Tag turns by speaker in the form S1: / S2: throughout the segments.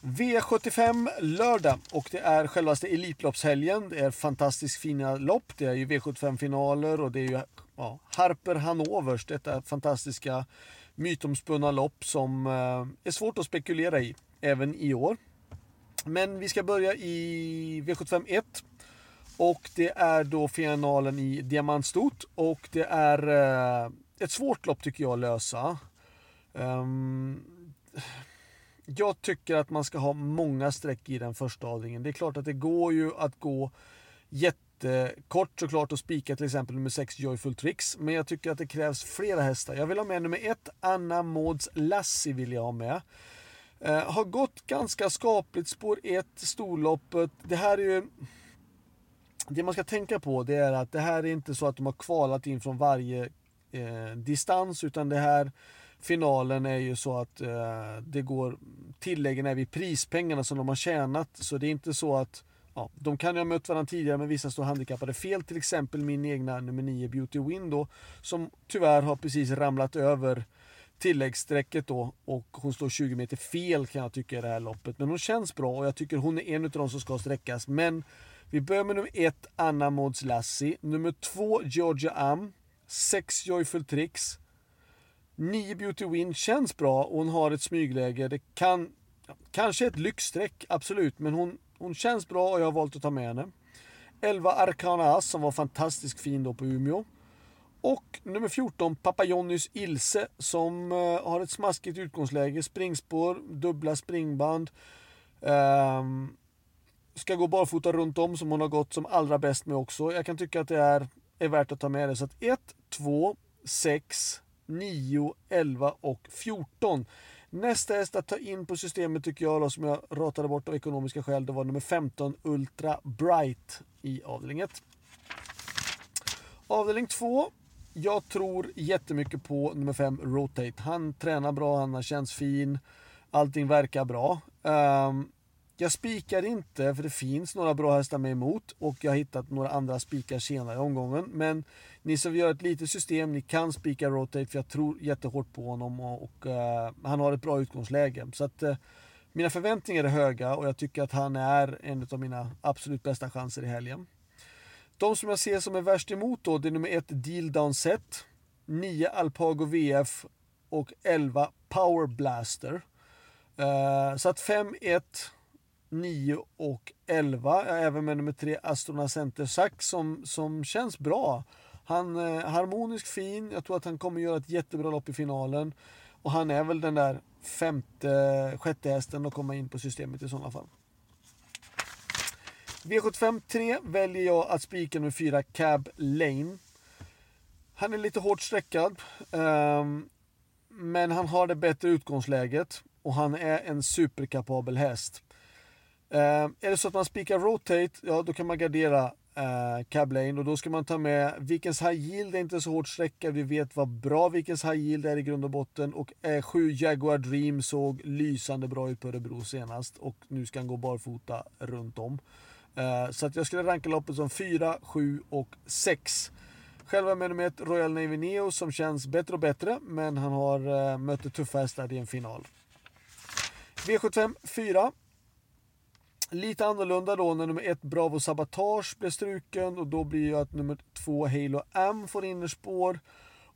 S1: V75 lördag och det är självaste Elitloppshelgen. Det är fantastiskt fina lopp. Det är ju V75-finaler och det är ju ja, Harper Hanovers, detta fantastiska mytomspunna lopp som eh, är svårt att spekulera i även i år. Men vi ska börja i V75 1 och det är då finalen i diamantstot och det är eh, ett svårt lopp tycker jag att lösa. Um, jag tycker att man ska ha många streck i den första avdelningen. Det är klart att det går ju att gå jättekort såklart och spika till exempel nummer 6 Joyful Tricks. Men jag tycker att det krävs flera hästar. Jag vill ha med nummer 1 Anna Mauds Lassie vill jag ha med. Eh, har gått ganska skapligt spår 1, storloppet. Det här är ju... Det man ska tänka på det är att det här är inte så att de har kvalat in från varje eh, distans utan det här finalen är ju så att eh, det går tilläggen är vid prispengarna som de har tjänat. Så det är inte så att ja, de kan ju ha mött varandra tidigare men vissa står handikappade fel. Till exempel min egna nummer 9 Beauty Window som tyvärr har precis ramlat över tilläggssträcket då och hon står 20 meter fel kan jag tycka i det här loppet. Men hon känns bra och jag tycker hon är en av de som ska sträckas. Men vi börjar med nummer 1 Anna Mods Lassie, nummer 2 Georgia Am, 6 Joyful Tricks, 9 Beauty Win känns bra och hon har ett smygläge. Det kan, kanske ett lyxstreck, absolut, men hon, hon känns bra och jag har valt att ta med henne. 11 Arcana As som var fantastiskt fin då på Umeå. Och nummer 14 Papayonnys Ilse som eh, har ett smaskigt utgångsläge, springspår, dubbla springband. Um, ska gå barfota runt om som hon har gått som allra bäst med också. Jag kan tycka att det är, är värt att ta med det. Så att 1, 2, 6, 9, 11 och 14. Nästa häst att ta in på systemet tycker jag då, som jag ratade bort av ekonomiska skäl, det var nummer 15 Ultra Bright i avdelning 1. Avdelning 2. Jag tror jättemycket på nummer 5 Rotate. Han tränar bra, han känns fin. Allting verkar bra. Um, jag spikar inte för det finns några bra hästar med emot och jag har hittat några andra spikar senare i omgången. Men ni som vill göra ett litet system, ni kan spika Rotate för jag tror jättehårt på honom och, och uh, han har ett bra utgångsläge. Så att uh, mina förväntningar är höga och jag tycker att han är en av mina absolut bästa chanser i helgen. De som jag ser som är värst emot då, det är nummer 1 Deal Down Set, 9 Alpago VF och 11 Power Blaster. Uh, så att 5-1 9 och 11. Även med nummer 3 Astrona Center Sax som, som känns bra. Han är harmonisk fin. Jag tror att han kommer göra ett jättebra lopp i finalen. Och han är väl den där femte, sjätte hästen att komma in på systemet i sådana fall. V75 3 väljer jag att spika nummer 4 Cab Lane. Han är lite hårt sträckad. Um, men han har det bättre utgångsläget. Och han är en superkapabel häst. Eh, är det så att man spikar rotate, ja då kan man gardera eh, cab lane och då ska man ta med Vikens High Yield är inte så hårt sträcka. Vi vet vad bra Vikens High Yield är i grund och botten och eh, 7 Jaguar Dream såg lysande bra ut på Örebro senast och nu ska han gå barfota runt om. Eh, så att jag skulle ranka loppet som 4, 7 och 6. Själva med nummer ett Royal Navy Neo som känns bättre och bättre men han har eh, mött tuffa hästar i en final. V75 4 Lite annorlunda då när nummer ett Bravo Sabotage blev struken och då blir ju att nummer två Halo M får innerspår.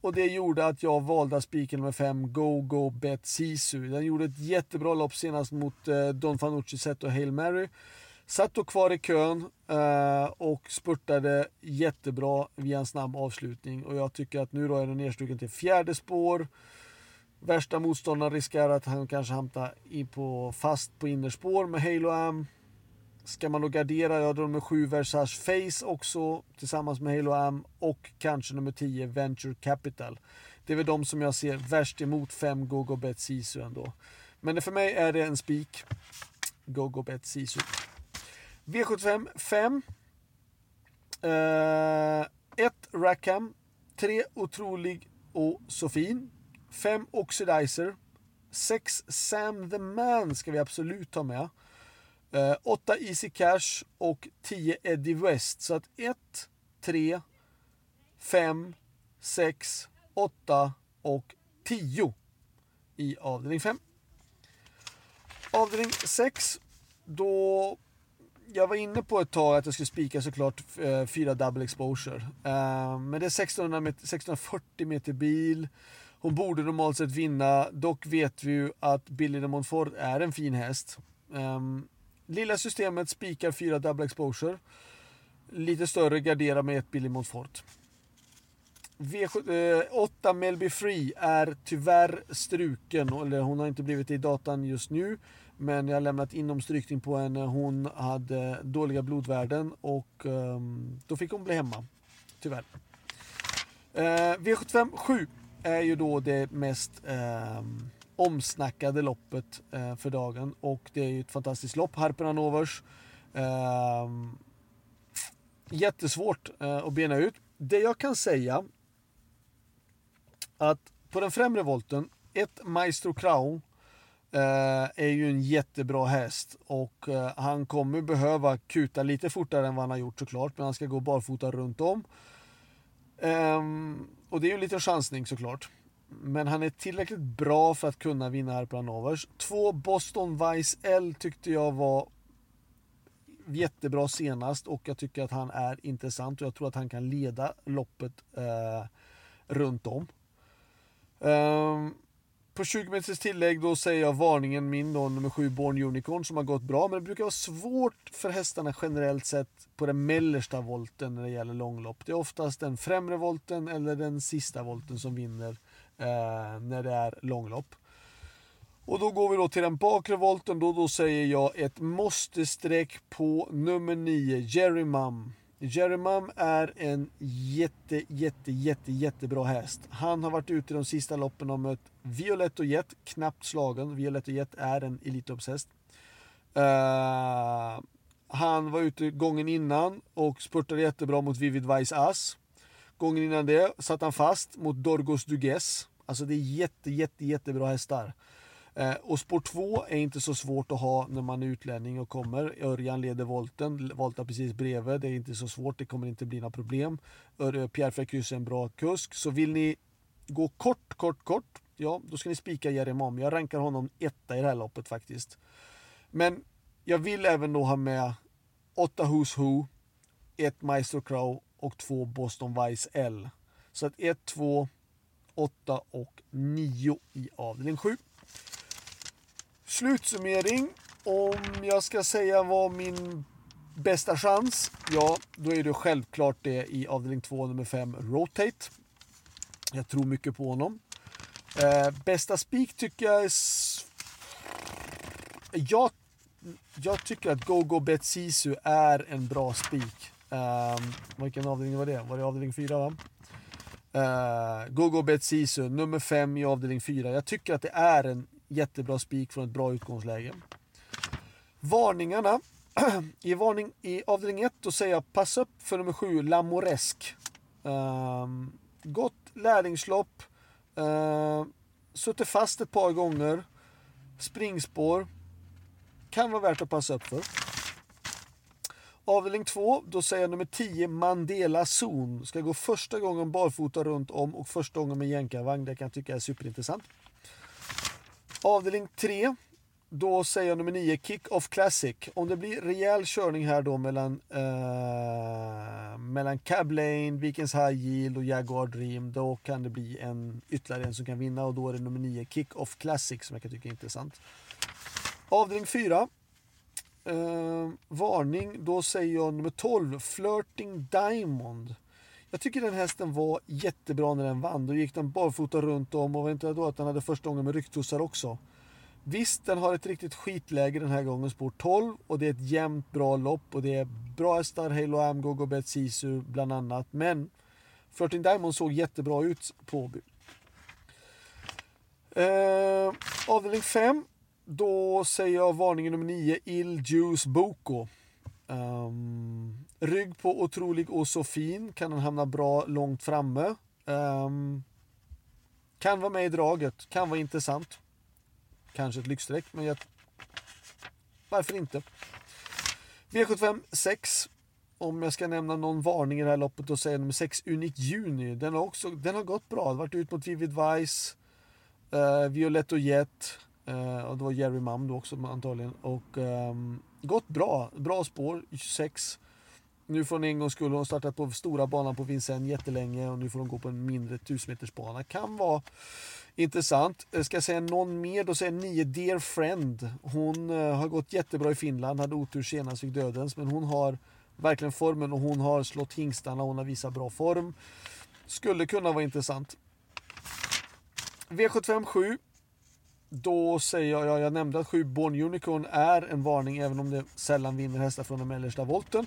S1: Och det gjorde att jag valde spiken nummer 5 Go Go Bet Sisu. Den gjorde ett jättebra lopp senast mot eh, Don Fanucci Set och Hail Mary. Satt då kvar i kön eh, och spurtade jättebra via en snabb avslutning. Och jag tycker att nu då är den nedstruken till fjärde spår. Värsta motståndaren riskerar att han kanske hamnar på, fast på innerspår med Halo Am. Ska man då gardera, ja då nummer 7 Versace Face också tillsammans med Halo Am och kanske nummer 10 Venture Capital. Det är väl de som jag ser värst emot 5 Gogo Bet Sisu ändå. Men för mig är det en spik. Gogo Bet Sisu. V75 5. 1 uh, Rackham. 3 Otrolig och Sofin. 5 Oxidizer. 6 Sam the Man ska vi absolut ta med. Eh, 8 Easy Cash och 10 Eddie West. Så att 1, 3, 5, 6, 8 och 10 i avdelning 5. Avdelning 6. Då jag var inne på ett tag att jag skulle spika såklart eh, fyra double exposure. Eh, men det är 1600 meter, 640 meter bil. Hon borde normalt sett vinna. Dock vet vi ju att Billy de Montfort är en fin häst. Ehm, Lilla systemet spikar fyra double exposure. Lite större garderar med ett Billy Montfort. V8 eh, Melby Free är tyvärr struken, eller hon har inte blivit det i datan just nu. Men jag har lämnat inom strykning på henne. Hon hade dåliga blodvärden och um, då fick hon bli hemma. Tyvärr. Uh, V75 7 är ju då det mest uh, omsnackade loppet eh, för dagen och det är ju ett fantastiskt lopp. Harpenanovers. Eh, jättesvårt eh, att bena ut. Det jag kan säga att på den främre volten, ett Maestro Crown Eh, är ju en jättebra häst och eh, han kommer behöva kuta lite fortare än vad han har gjort såklart, men han ska gå barfota runt om. Ehm, och det är ju en liten chansning såklart. Men han är tillräckligt bra för att kunna vinna här på overs. Två Boston Vice L tyckte jag var jättebra senast och jag tycker att han är intressant och jag tror att han kan leda loppet eh, runt om. Um, på 20 meters tillägg då säger jag varningen min då, nummer 7 Born Unicorn som har gått bra. Men det brukar vara svårt för hästarna generellt sett på den mellersta volten när det gäller långlopp. Det är oftast den främre volten eller den sista volten som vinner eh, när det är långlopp. Och då går vi då till den bakre volten. Då, då säger jag ett måste-streck på nummer 9 Jerry Mum. Jerry Mum är en jätte, jätte, jätte, jättebra häst. Han har varit ute i de sista loppen och mött Violetto Jet, knappt slagen. Violetto Jet är en Elitloppshäst. Uh, han var ute gången innan och spurtade jättebra mot Vivid Vice Ass. Gången innan det satt han fast mot Dorgos Dugues. Alltså det är jätte, jätte, jättebra hästar. Eh, och spår 2 är inte så svårt att ha när man är utlänning och kommer. Örjan leder volten, voltar precis bredvid. Det är inte så svårt, det kommer inte bli några problem. Pierre Frecus är en bra kusk. Så vill ni gå kort, kort, kort, ja då ska ni spika Jeremam. Jag rankar honom etta i det här loppet faktiskt. Men jag vill även då ha med 8 Who's Who, 1 Maestro Crow och två Boston Vice L. Så att 1, 2, 8 och 9 i avdelning 7. Slutsummering. Om jag ska säga vad min bästa chans, ja, då är det självklart det i avdelning 2, nummer 5, Rotate. Jag tror mycket på honom. Eh, bästa spik tycker jag är... Jag, jag tycker att Go-Go Bet Sisu är en bra spik. Eh, vilken avdelning var det? Var det avdelning 4 va? Uh, Gogo Bet Sisu, nummer 5 i avdelning 4. Jag tycker att det är en Jättebra spik från ett bra utgångsläge. Varningarna. I, varning, I avdelning 1 då säger jag pass upp för nummer 7, Lamoresk. Um, gott lärlingslopp. Uh, suttit fast ett par gånger. Springspår. Kan vara värt att passa upp för. Avdelning 2, då säger jag nummer 10 Mandela Zon. Ska gå första gången barfota runt om och första gången med jänkarvagn. Det kan jag tycka är superintressant. Avdelning 3. Då säger jag nummer 9, Kick-Off Classic. Om det blir rejäl körning här då mellan, eh, mellan Cab Lane, Vikens High Yield och Jaguar Dream. Då kan det bli en, ytterligare en som kan vinna och då är det nummer 9, Kick-Off Classic som jag kan tycka är intressant. Avdelning 4. Eh, varning, då säger jag nummer 12, Flirting Diamond. Jag tycker den hästen var jättebra när den vann. Då gick den barfota runt om och var inte då att den hade första gången med rycktussar också. Visst, den har ett riktigt skitläge den här gången, spår 12 och det är ett jämnt bra lopp och det är bra hästar, Halo Amgog och Bet Sisu bland annat. Men 14 Diamond såg jättebra ut på Åby. Eh, avdelning 5. Då säger jag varningen nummer 9, Il Juice Boko. Um, rygg på otrolig och så fin. Kan den hamna bra långt framme. Um, kan vara med i draget. Kan vara intressant. Kanske ett lyxstreck, men jag... Varför inte? V75 6. Om jag ska nämna någon varning i det här loppet då säger jag nummer 6 Unique Juni. Den har också den har gått bra. Varit ut mot Vivid Vice, eh, uh, Violetto Jet. Eh, och det var Jerry Mam då också antagligen. Och eh, gått bra. Bra spår, 26. Nu får hon en gång skulle hon startat på stora banan på Vincennes jättelänge och nu får hon gå på en mindre 1000. Kan vara intressant. Jag ska jag säga någon mer, då säger 9 Dear Friend. Hon eh, har gått jättebra i Finland, hade otur senast, fick dödens. Men hon har verkligen formen och hon har slått hingstarna, hon har visat bra form. Skulle kunna vara intressant. V75 7. Då säger jag, ja, jag nämnde att 7 Born Unicorn är en varning även om det sällan vinner hästar från den mellersta volten.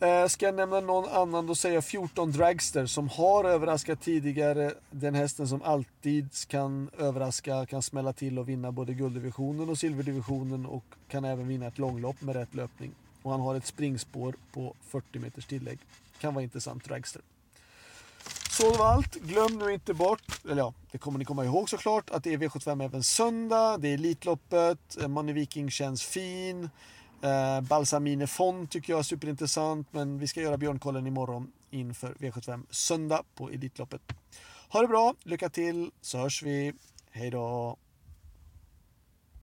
S1: Eh, ska jag nämna någon annan då säger jag 14 Dragster som har överraskat tidigare. Den hästen som alltid kan överraska, kan smälla till och vinna både gulddivisionen och silverdivisionen och kan även vinna ett långlopp med rätt löpning. Och han har ett springspår på 40 meters tillägg. Kan vara intressant Dragster. Så det var allt. Glöm nu inte bort, eller ja, det kommer ni komma ihåg såklart, att det är V75 även söndag. Det är Elitloppet, eh, Money Viking känns fin. Eh, Balsamine Fond tycker jag är superintressant, men vi ska göra björnkollen imorgon inför V75 söndag på Elitloppet. Ha det bra, lycka till, så hörs vi. Hej då!